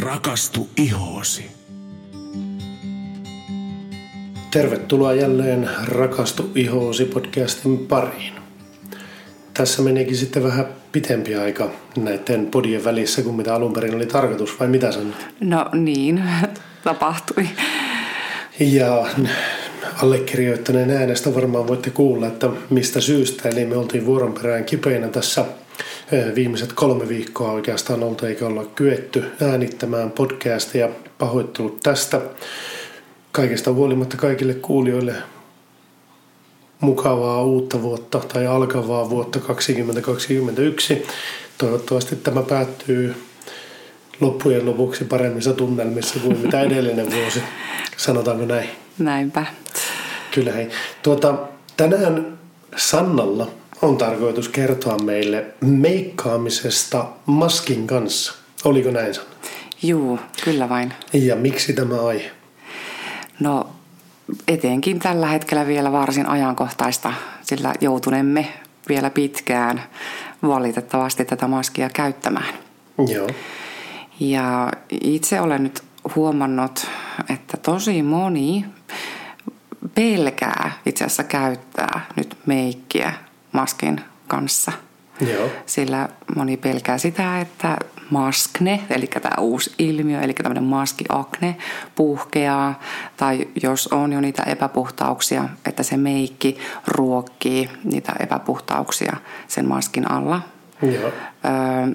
Rakastu ihoosi. Tervetuloa jälleen Rakastu ihoosi podcastin pariin. Tässä menikin sitten vähän pitempi aika näiden podien välissä kuin mitä alun perin oli tarkoitus, vai mitä sanot? No niin, tapahtui. Ja allekirjoittaneen äänestä varmaan voitte kuulla, että mistä syystä. Eli me oltiin vuoron perään kipeinä tässä viimeiset kolme viikkoa oikeastaan oltu eikä olla kyetty äänittämään podcastia. Pahoittelut tästä. Kaikesta huolimatta kaikille kuulijoille mukavaa uutta vuotta tai alkavaa vuotta 2021. Toivottavasti tämä päättyy loppujen lopuksi paremmissa tunnelmissa kuin mitä edellinen vuosi. Sanotaanko näin? Näinpä. Kyllä hei. Tuota, tänään Sannalla on tarkoitus kertoa meille meikkaamisesta maskin kanssa. Oliko näin Sanna? Juu, kyllä vain. Ja miksi tämä aihe? No etenkin tällä hetkellä vielä varsin ajankohtaista, sillä joutunemme vielä pitkään valitettavasti tätä maskia käyttämään. Joo. Ja itse olen nyt huomannut, että tosi moni pelkää itse asiassa käyttää nyt meikkiä maskin kanssa. Joo. Sillä moni pelkää sitä, että maskne, eli tämä uusi ilmiö, eli tämmöinen maskiakne puhkeaa, tai jos on jo niitä epäpuhtauksia, että se meikki ruokkii niitä epäpuhtauksia sen maskin alla. Joo. Öö,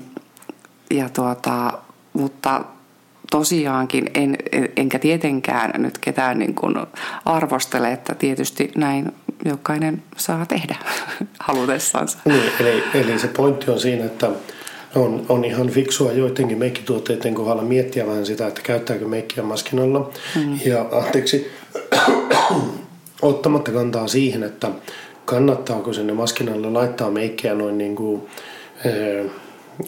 ja tuota, mutta tosiaankin en, enkä tietenkään nyt ketään niin kuin arvostele, että tietysti näin jokainen saa tehdä halutessansa. Niin, eli, eli se pointti on siinä, että on, on ihan fiksua joidenkin meikkituotteiden kohdalla miettiä vähän sitä, että käyttääkö meikkiä maskin alla. Mm. Ja anteeksi, ottamatta kantaa siihen, että kannattaako sinne maskin alle laittaa meikkiä noin niin kuin, eh,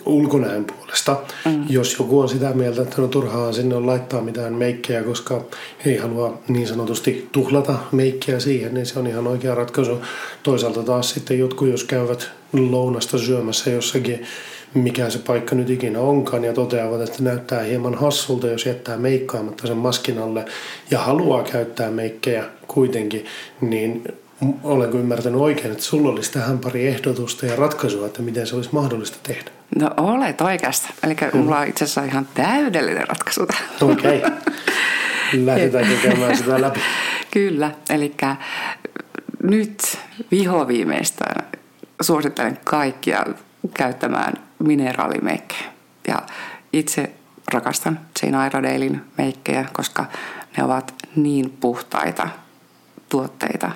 ulkonäön puolesta. Mm. Jos joku on sitä mieltä, että no turhaa sinne on laittaa mitään meikkejä, koska ei halua niin sanotusti tuhlata meikkiä siihen, niin se on ihan oikea ratkaisu. Toisaalta taas sitten jotkut, jos käyvät lounasta syömässä jossakin, mikä se paikka nyt ikinä onkaan, ja toteavat, että näyttää hieman hassulta, jos jättää meikkaamatta sen maskin alle ja haluaa käyttää meikkejä kuitenkin, niin olenko ymmärtänyt oikein, että sulla olisi tähän pari ehdotusta ja ratkaisua, että miten se olisi mahdollista tehdä? No olet oikeassa. Eli mm. mulla on itse asiassa ihan täydellinen ratkaisu Okei. Okay. Lähdetään tekemään sitä läpi. Kyllä. Eli nyt vihoviimeistään suosittelen kaikkia käyttämään mineraalimeikkejä. Ja itse rakastan Jane Iredalein meikkejä, koska ne ovat niin puhtaita tuotteita,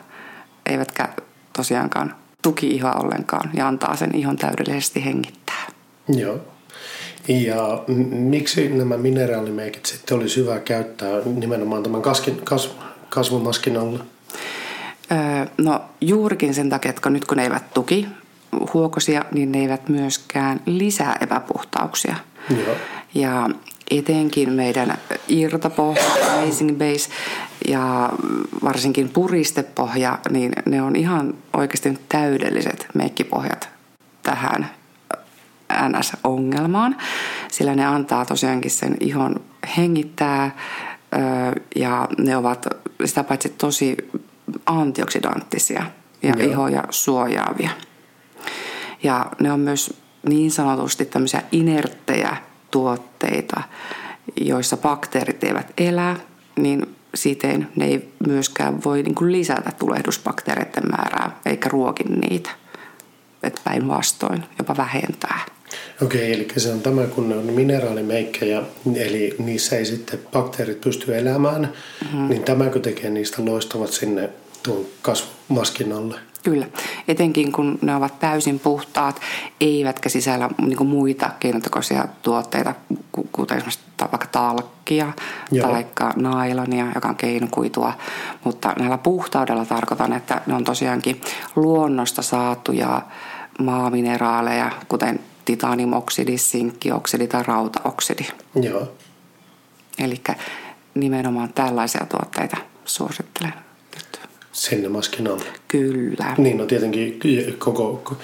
eivätkä tosiaankaan tuki ihoa ollenkaan ja antaa sen ihon täydellisesti hengittää. Joo. Ja miksi nämä mineraalimeikit sitten olisi hyvä käyttää nimenomaan tämän kaskin, kas, kasvomaskin alla? Öö, no juurikin sen takia, että nyt kun ne eivät tuki huokosia, niin ne eivät myöskään lisää epäpuhtauksia. Joo. Ja etenkin meidän irtapohja, amazing base ja varsinkin puristepohja, niin ne on ihan oikeasti täydelliset meikkipohjat tähän NS-ongelmaan, sillä ne antaa tosiaankin sen ihon hengittää ja ne ovat sitä paitsi tosi antioksidanttisia ja Joo. ihoja suojaavia. Ja ne on myös niin sanotusti tämmöisiä inerttejä tuotteita, joissa bakteerit eivät elä, niin siten ne ei myöskään voi niin kuin lisätä tulehdusbakteereiden määrää eikä ruokin niitä. Päinvastoin jopa vähentää. Okei, eli se on tämä, kun ne on mineraalimeikkejä, eli niissä ei sitten bakteerit pysty elämään, mm-hmm. niin tämäkö tekee niistä loistavat sinne tuon kasvumaskin alle? Kyllä, etenkin kun ne ovat täysin puhtaat, eivätkä sisällä niin muita keinotekoisia tuotteita, kuten esimerkiksi vaikka talkkia tai nailonia, joka on keinokuitua. Mutta näillä puhtaudella tarkoitan, että ne on tosiaankin luonnosta saatuja maamineraaleja, kuten titaniumoksidi, sinkkioksidi tai rautaoksidi. Joo. Eli nimenomaan tällaisia tuotteita suosittelen sinne maskin alle. Kyllä. Niin, no tietenkin koko,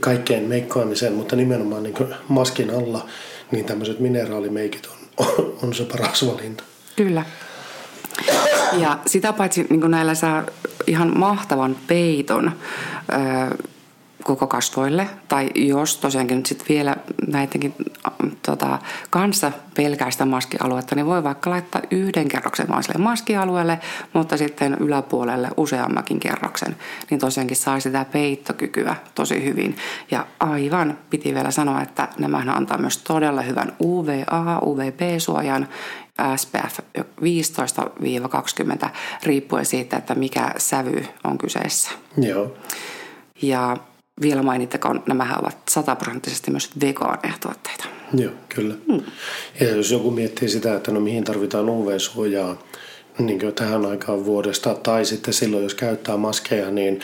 kaikkeen meikkaamiseen, mutta nimenomaan niin maskin alla, niin tämmöiset mineraalimeikit on on, on se paras valinta. Kyllä. Ja sitä paitsi niin näillä saa ihan mahtavan peiton koko kasvoille. Tai jos tosiaankin nyt sitten vielä näidenkin tota, kanssa pelkää sitä maskialuetta, niin voi vaikka laittaa yhden kerroksen vaan sille maskialueelle, mutta sitten yläpuolelle useammakin kerroksen. Niin tosiaankin saa sitä peittokykyä tosi hyvin. Ja aivan piti vielä sanoa, että nämä antaa myös todella hyvän UVA, UVB-suojan, SPF 15-20 riippuen siitä, että mikä sävy on kyseessä. Joo. Ja vielä mainittakoon, nämä ovat sataprosenttisesti myös vegaaneja tuotteita. Joo, kyllä. Hmm. Ja jos joku miettii sitä, että no mihin tarvitaan UV-suojaa niin tähän aikaan vuodesta, tai sitten silloin, jos käyttää maskeja, niin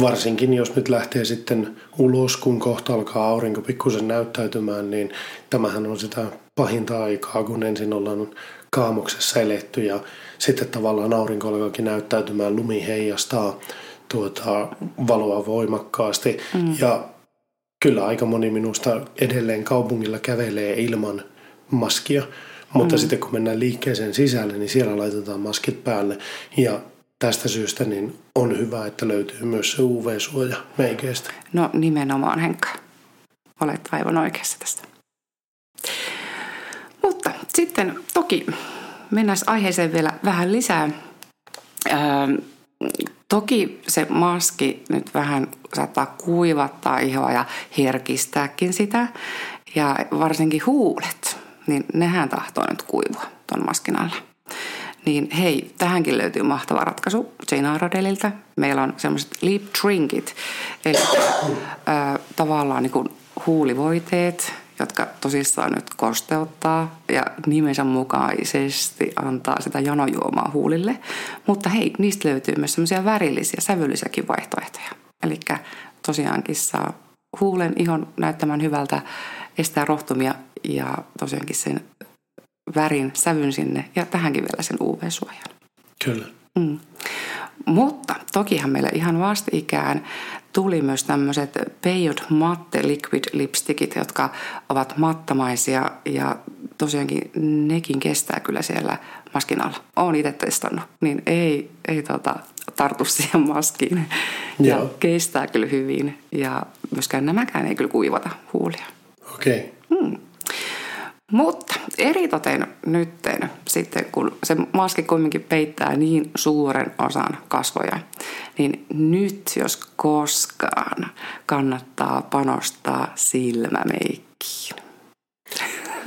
varsinkin jos nyt lähtee sitten ulos, kun kohta alkaa aurinko pikkusen näyttäytymään, niin tämähän on sitä pahinta aikaa, kun ensin ollaan kaamuksessa eletty ja sitten tavallaan aurinko alkaakin näyttäytymään, lumi heijastaa tuota, valoa voimakkaasti. Mm. Ja kyllä aika moni minusta edelleen kaupungilla kävelee ilman maskia. Mutta mm. sitten kun mennään liikkeeseen sisälle, niin siellä laitetaan maskit päälle. Ja tästä syystä niin on hyvä, että löytyy myös se UV-suoja meikeistä. No nimenomaan Henkka. Olet aivan oikeassa tästä. Mutta sitten toki mennään aiheeseen vielä vähän lisää. Öö, Toki se maski nyt vähän saattaa kuivattaa ihoa ja herkistääkin sitä. Ja varsinkin huulet, niin nehän tahtoo nyt kuivua ton maskin alla. Niin hei, tähänkin löytyy mahtava ratkaisu Jane Arodelilta. Meillä on semmoiset lip trinkit, eli äh, tavallaan niin kuin huulivoiteet, jotka tosissaan nyt kosteuttaa ja nimensä mukaisesti antaa sitä janojuomaa huulille. Mutta hei, niistä löytyy myös semmoisia värillisiä, sävyllisiäkin vaihtoehtoja. Eli tosiaankin saa huulen ihon näyttämään hyvältä, estää rohtumia ja tosiaankin sen värin, sävyn sinne ja tähänkin vielä sen UV-suojan. Kyllä. Mm. Mutta tokihan meillä ihan vastikään tuli myös tämmöiset Peyot Matte Liquid Lipstickit, jotka ovat mattamaisia ja tosiaankin nekin kestää kyllä siellä maskin alla. Olen itse testannut, niin ei, ei tota, tartu siihen maskiin ja Joo. kestää kyllä hyvin ja myöskään nämäkään ei kyllä kuivata huulia. Okei. Okay. Hmm. Mutta eritoten nytten sitten, kun se maski kuitenkin peittää niin suuren osan kasvoja, niin nyt jos koskaan kannattaa panostaa silmämeikkiin.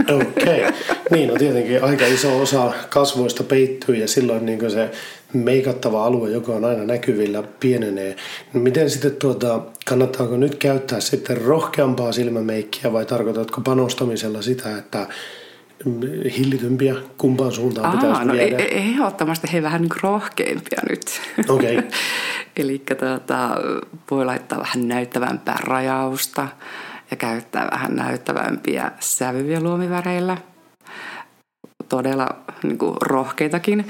Okei. Okay. Niin, no tietenkin aika iso osa kasvoista peittyy ja silloin niin se meikattava alue, joka on aina näkyvillä, pienenee. No miten sitten tuota, kannattaako nyt käyttää sitten rohkeampaa silmämeikkiä vai tarkoitatko panostamisella sitä, että hillitympiä kumpaan suuntaan Aa, pitäisi no viedä? E- ehdottomasti he vähän niin rohkeimpia nyt. Okei. Okay. Eli tuota, voi laittaa vähän näyttävämpää rajausta ja käyttää vähän näyttävämpiä sävyjä luomiväreillä – todella niin kuin rohkeitakin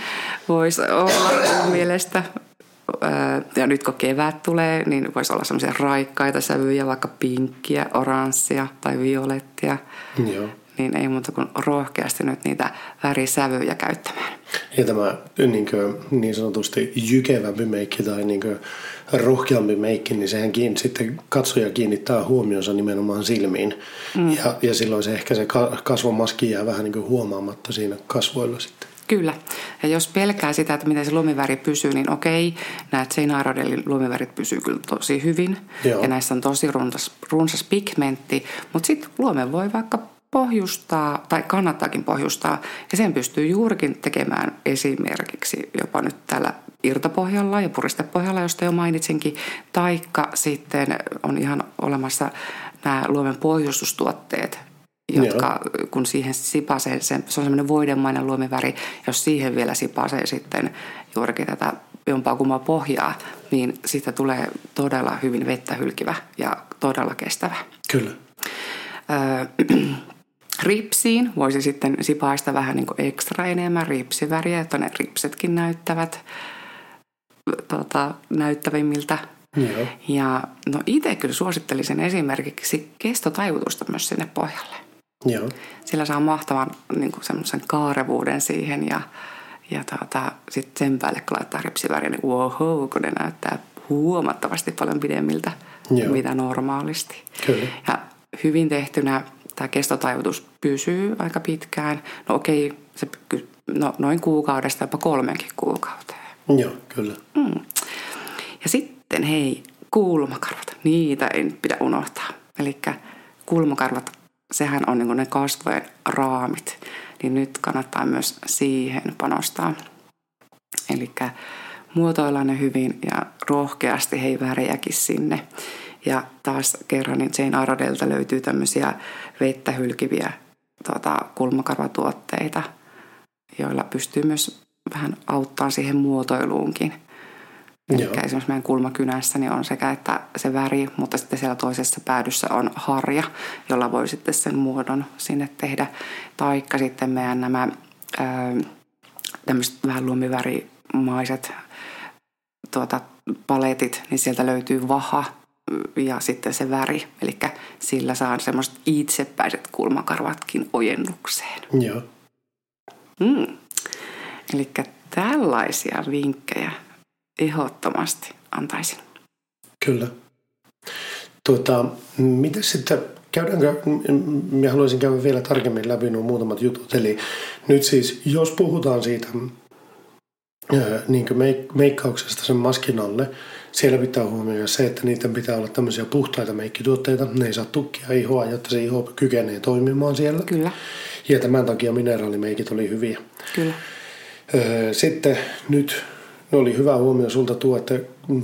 voisi olla mielestä. Ja nyt kun kevät tulee, niin voisi olla semmoisia raikkaita sävyjä, vaikka pinkkiä, oranssia tai violettia. Joo. Niin ei muuta kuin rohkeasti nyt niitä värisävyjä käyttämään. Ja tämä niin, kuin, niin sanotusti jykevämpi meikki tai niin kuin, rohkeampi meikki, niin sehän kiin, sitten katsoja kiinnittää huomionsa nimenomaan silmiin. Mm. Ja, ja silloin se ehkä se kasvomaski jää vähän niin kuin huomaamatta siinä kasvoilla sitten. Kyllä. Ja jos pelkää sitä, että miten se lumiväri pysyy, niin okei, Jane Iredalein lumivärit pysyy kyllä tosi hyvin. Joo. Ja näissä on tosi runsas, runsas pigmentti. Mutta sitten luomen voi vaikka pohjustaa, tai kannattaakin pohjustaa, ja sen pystyy juurikin tekemään esimerkiksi jopa nyt tällä irtopohjalla ja puristepohjalla, josta jo mainitsinkin, taikka sitten on ihan olemassa nämä luomen pohjustustuotteet, jotka Joo. kun siihen sipasee, se, se on semmoinen voidemainen luomiväri, jos siihen vielä sipasee sitten juurikin tätä jompaa kummaa pohjaa, niin siitä tulee todella hyvin vettä hylkivä ja todella kestävä. Kyllä. Öö, ripsiin voisi sitten sipaista vähän niin ekstra enemmän ripsiväriä, että ne ripsetkin näyttävät tota, näyttävimmiltä. Joo. Ja no itse kyllä suosittelisin esimerkiksi kestotaivutusta myös sinne pohjalle. Joo. Sillä saa mahtavan niin kuin semmoisen kaarevuuden siihen ja, ja tuota, sitten sen päälle kun laittaa ripsiväriä, niin wow, kun ne näyttää huomattavasti paljon pidemmiltä Joo. mitä normaalisti. Kyllä. Ja hyvin tehtynä tämä kestotaivutus pysyy aika pitkään. No okei, se no, noin kuukaudesta jopa kolmenkin kuukauteen. Joo, kyllä. Ja sitten hei, kulmakarvat. Niitä ei nyt pidä unohtaa. Eli kulmakarvat, sehän on niin ne kasvojen raamit. Niin nyt kannattaa myös siihen panostaa. Eli muotoillaan ne hyvin ja rohkeasti hei värejäkin sinne. Ja taas kerran niin Jane Aradelta löytyy tämmöisiä vettä hylkiviä tota, kulmakarvatuotteita, joilla pystyy myös vähän auttaa siihen muotoiluunkin. Eli esimerkiksi meidän kulmakynässä niin on sekä että se väri, mutta sitten siellä toisessa päädyssä on harja, jolla voi sitten sen muodon sinne tehdä. Taikka sitten meidän nämä tämmöiset vähän lumivärimaiset tuota, paletit, niin sieltä löytyy vaha ja sitten se väri. Eli sillä saa semmoiset itsepäiset kulmakarvatkin ojennukseen. Joo. Mm. Eli tällaisia vinkkejä ehdottomasti antaisin. Kyllä. Tuota, miten sitten, käydäänkö, minä haluaisin käydä vielä tarkemmin läpi nuo muutamat jutut. Eli nyt siis, jos puhutaan siitä niin meik- meikkauksesta sen maskin alle, siellä pitää huomioida se, että niiden pitää olla tämmöisiä puhtaita meikkituotteita. Ne ei saa tukkia ihoa, jotta se iho kykenee toimimaan siellä. Kyllä, Ja tämän takia mineraalimeikit oli hyviä. kyllä. Sitten nyt oli hyvä huomio sulta tuo, että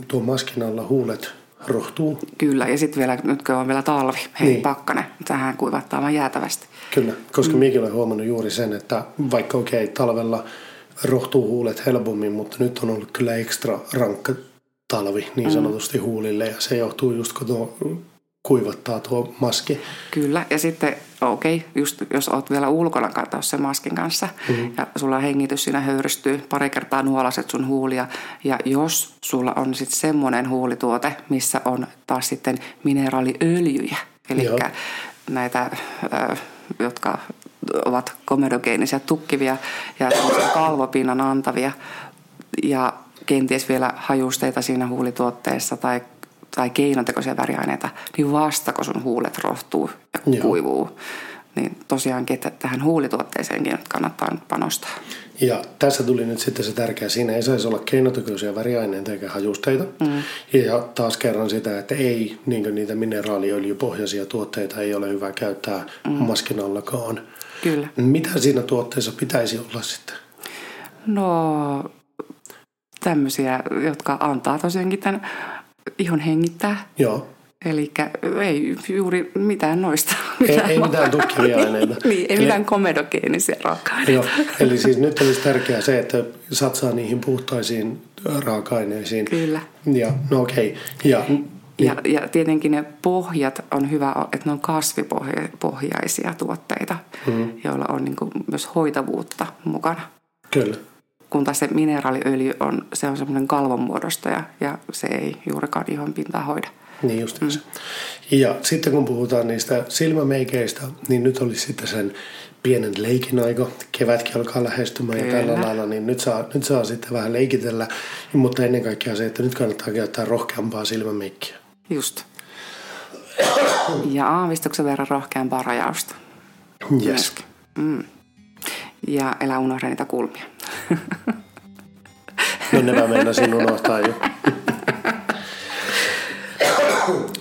tuo maskin alla huulet rohtuu. Kyllä, ja sitten vielä, nyt kun on vielä talvi, hei Niin. niin. pakkanen, tähän kuivattaa vaan jäätävästi. Kyllä, koska mm. minäkin olen huomannut juuri sen, että vaikka okei okay, talvella rohtuu huulet helpommin, mutta nyt on ollut kyllä ekstra rankka talvi niin sanotusti mm. huulille ja se johtuu just kun tuo kuivattaa tuo maski. Kyllä, ja sitten okei, okay, just jos oot vielä ulkona katsoa sen maskin kanssa mm-hmm. ja sulla hengitys siinä höyrystyy, pari kertaa nuolaset sun huulia ja jos sulla on sitten semmoinen huulituote, missä on taas sitten mineraaliöljyjä, eli Joo. näitä, jotka ovat komedogeenisia, tukkivia ja kalvopinnan antavia ja kenties vielä hajusteita siinä huulituotteessa tai, tai keinotekoisia väriaineita, niin vasta kun sun huulet rohtuu ja Joo. kuivuu, niin tosiaankin, että tähän huulituotteeseenkin kannattaa nyt panostaa. Ja tässä tuli nyt sitten se tärkeä, siinä ei saisi olla keinotekoisia väriaineita eikä hajusteita. Mm. Ja taas kerran sitä, että ei niin niitä mineraaliöljypohjaisia tuotteita ei ole hyvä käyttää mm. maskin allakaan. Kyllä. Mitä siinä tuotteessa pitäisi olla sitten? No tämmöisiä, jotka antaa tosiaankin tämän ihon hengittää. Joo. Eli ei juuri mitään noista. Ei, ei mitään tukkivia aineita. niin, ei Eli- mitään komedogeenisia raaka-aineita. Joo, eli siis nyt olisi tärkeää se, että satsaa niihin puhtaisiin raaka-aineisiin. Kyllä. Ja, no okei. Ja, Ja, ja tietenkin ne pohjat on hyvä, että ne on kasvipohjaisia tuotteita, mm. joilla on niin kuin myös hoitavuutta mukana. kyllä. Kun taas se mineraaliöljy on, se on semmoinen kalvonmuodostaja ja se ei juurikaan ihon pintaa hoida. Niin just mm. Ja sitten kun puhutaan niistä silmämeikeistä, niin nyt olisi sitten sen pienen leikin aika. Kevätkin alkaa lähestymään ja Kyllä. tällä lailla, niin nyt saa, nyt saa sitten vähän leikitellä. Mutta ennen kaikkea se, että nyt kannattaa käyttää rohkeampaa silmämeikkiä. Just. Ja aavistuksen verran rohkeampaa rajausta. Yes. Myöskin. Mm. Ja älä unohda niitä kulmia. No ne mä meinasin unohtaa jo.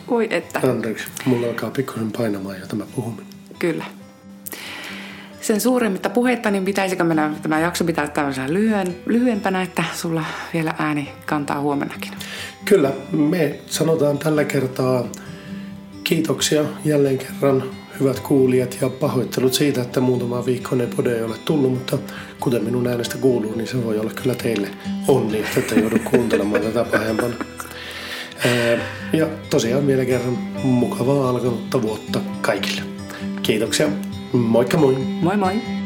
Oi että. Anteeksi, mulla alkaa pikkusen painamaan jo tämä puhuminen. Kyllä. Sen suuremmitta puheitta, niin pitäisikö mennä, tämä jakso pitää tämmöisenä lyhyen, lyhyempänä, että sulla vielä ääni kantaa huomennakin. Kyllä, me sanotaan tällä kertaa kiitoksia jälleen kerran hyvät kuulijat ja pahoittelut siitä, että muutama viikkoinen pode ei ole tullut, mutta kuten minun äänestä kuuluu, niin se voi olla kyllä teille onni, että joudu kuuntelemaan tätä pahempana. Ja tosiaan vielä kerran mukavaa alkanutta vuotta kaikille. Kiitoksia. Moikka moi! Moi moi!